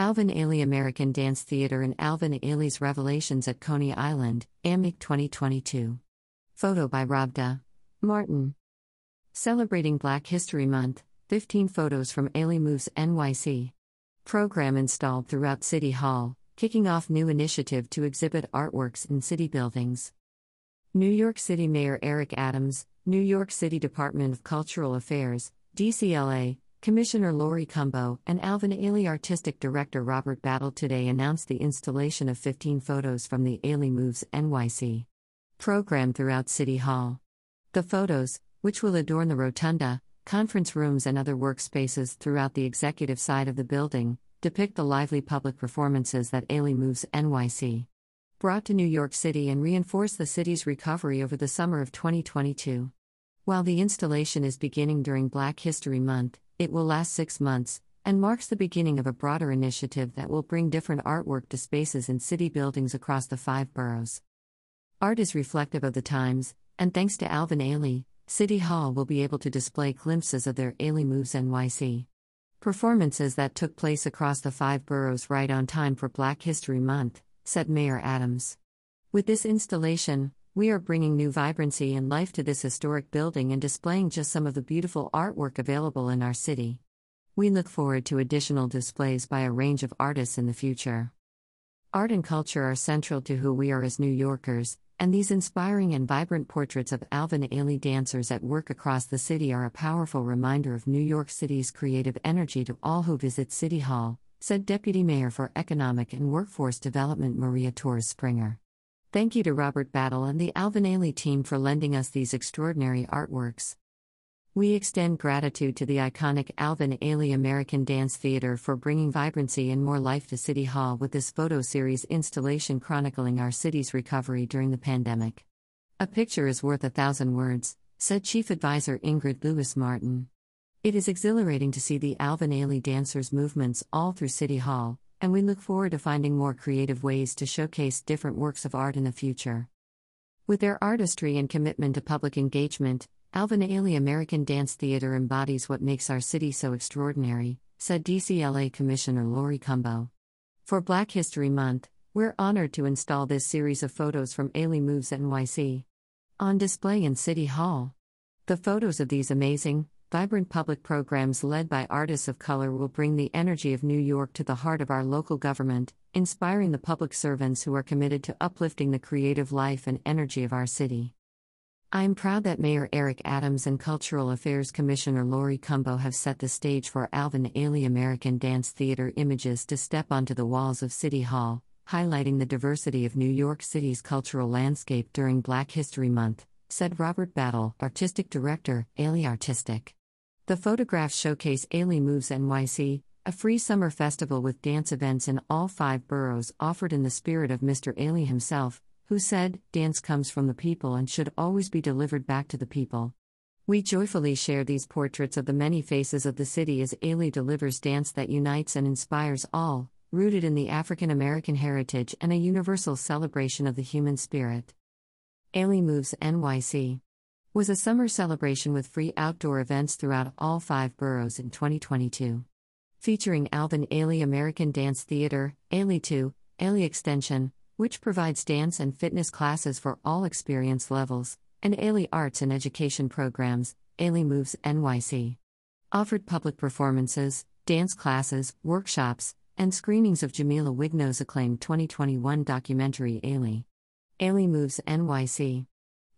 Alvin Ailey American Dance Theater and Alvin Ailey's Revelations at Coney Island, AMIC 2022. Photo by Rabda Martin. Celebrating Black History Month, 15 photos from Ailey Moves NYC. Program installed throughout City Hall, kicking off new initiative to exhibit artworks in city buildings. New York City Mayor Eric Adams, New York City Department of Cultural Affairs, DCLA, Commissioner Laurie Cumbo and Alvin Ailey Artistic Director Robert Battle today announced the installation of 15 photos from the Ailey Moves NYC program throughout City Hall. The photos, which will adorn the rotunda, conference rooms, and other workspaces throughout the executive side of the building, depict the lively public performances that Ailey Moves NYC brought to New York City and reinforce the city's recovery over the summer of 2022. While the installation is beginning during Black History Month, it will last six months and marks the beginning of a broader initiative that will bring different artwork to spaces in city buildings across the five boroughs. Art is reflective of the times, and thanks to Alvin Ailey, City Hall will be able to display glimpses of their Ailey Moves NYC performances that took place across the five boroughs right on time for Black History Month, said Mayor Adams. With this installation, we are bringing new vibrancy and life to this historic building and displaying just some of the beautiful artwork available in our city. We look forward to additional displays by a range of artists in the future. Art and culture are central to who we are as New Yorkers, and these inspiring and vibrant portraits of Alvin Ailey dancers at work across the city are a powerful reminder of New York City's creative energy to all who visit City Hall, said Deputy Mayor for Economic and Workforce Development Maria Torres Springer. Thank you to Robert Battle and the Alvin Ailey team for lending us these extraordinary artworks. We extend gratitude to the iconic Alvin Ailey American Dance Theater for bringing vibrancy and more life to City Hall with this photo series installation chronicling our city's recovery during the pandemic. A picture is worth a thousand words, said Chief Advisor Ingrid Lewis Martin. It is exhilarating to see the Alvin Ailey dancers' movements all through City Hall, and we look forward to finding more creative ways to showcase different works of art in the future. With their artistry and commitment to public engagement, Alvin Ailey American Dance Theater embodies what makes our city so extraordinary, said DCLA Commissioner Laurie Cumbo. For Black History Month, we're honored to install this series of photos from Ailey Moves NYC on display in City Hall. The photos of these amazing, vibrant public programs led by artists of color will bring the energy of New York to the heart of our local government, inspiring the public servants who are committed to uplifting the creative life and energy of our city. I am proud that Mayor Eric Adams and Cultural Affairs Commissioner Laurie Cumbo have set the stage for Alvin Ailey American Dance Theater images to step onto the walls of City Hall, highlighting the diversity of New York City's cultural landscape during Black History Month, said Robert Battle, Artistic Director, Ailey Artistic. The photographs showcase Ailey Moves NYC, a free summer festival with dance events in all five boroughs offered in the spirit of Mr. Ailey himself, who said, Dance comes from the people and should always be delivered back to the people. We joyfully share these portraits of the many faces of the city as Ailey delivers dance that unites and inspires all, rooted in the African American heritage and a universal celebration of the human spirit. Ailey Moves NYC was a summer celebration with free outdoor events throughout all five boroughs in 2022. Featuring Alvin Ailey American Dance Theater, Ailey 2, Ailey Extension, which provides dance and fitness classes for all experience levels, and Ailey Arts and Education programs, Ailey Moves NYC. Offered public performances, dance classes, workshops, and screenings of Jamila Wignot's acclaimed 2021 documentary Ailey. Ailey Moves NYC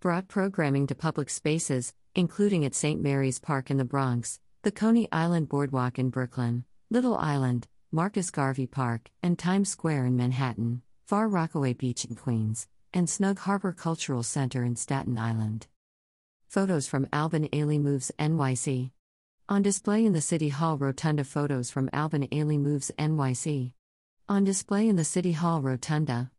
brought programming to public spaces, including at St. Mary's Park in the Bronx, the Coney Island Boardwalk in Brooklyn, Little Island, Marcus Garvey Park, and Times Square in Manhattan, Far Rockaway Beach in Queens, and Snug Harbor Cultural Center in Staten Island. Photos from Alvin Ailey Moves NYC. On display in the City Hall Rotunda photos from Alvin Ailey Moves NYC. On display in the City Hall Rotunda.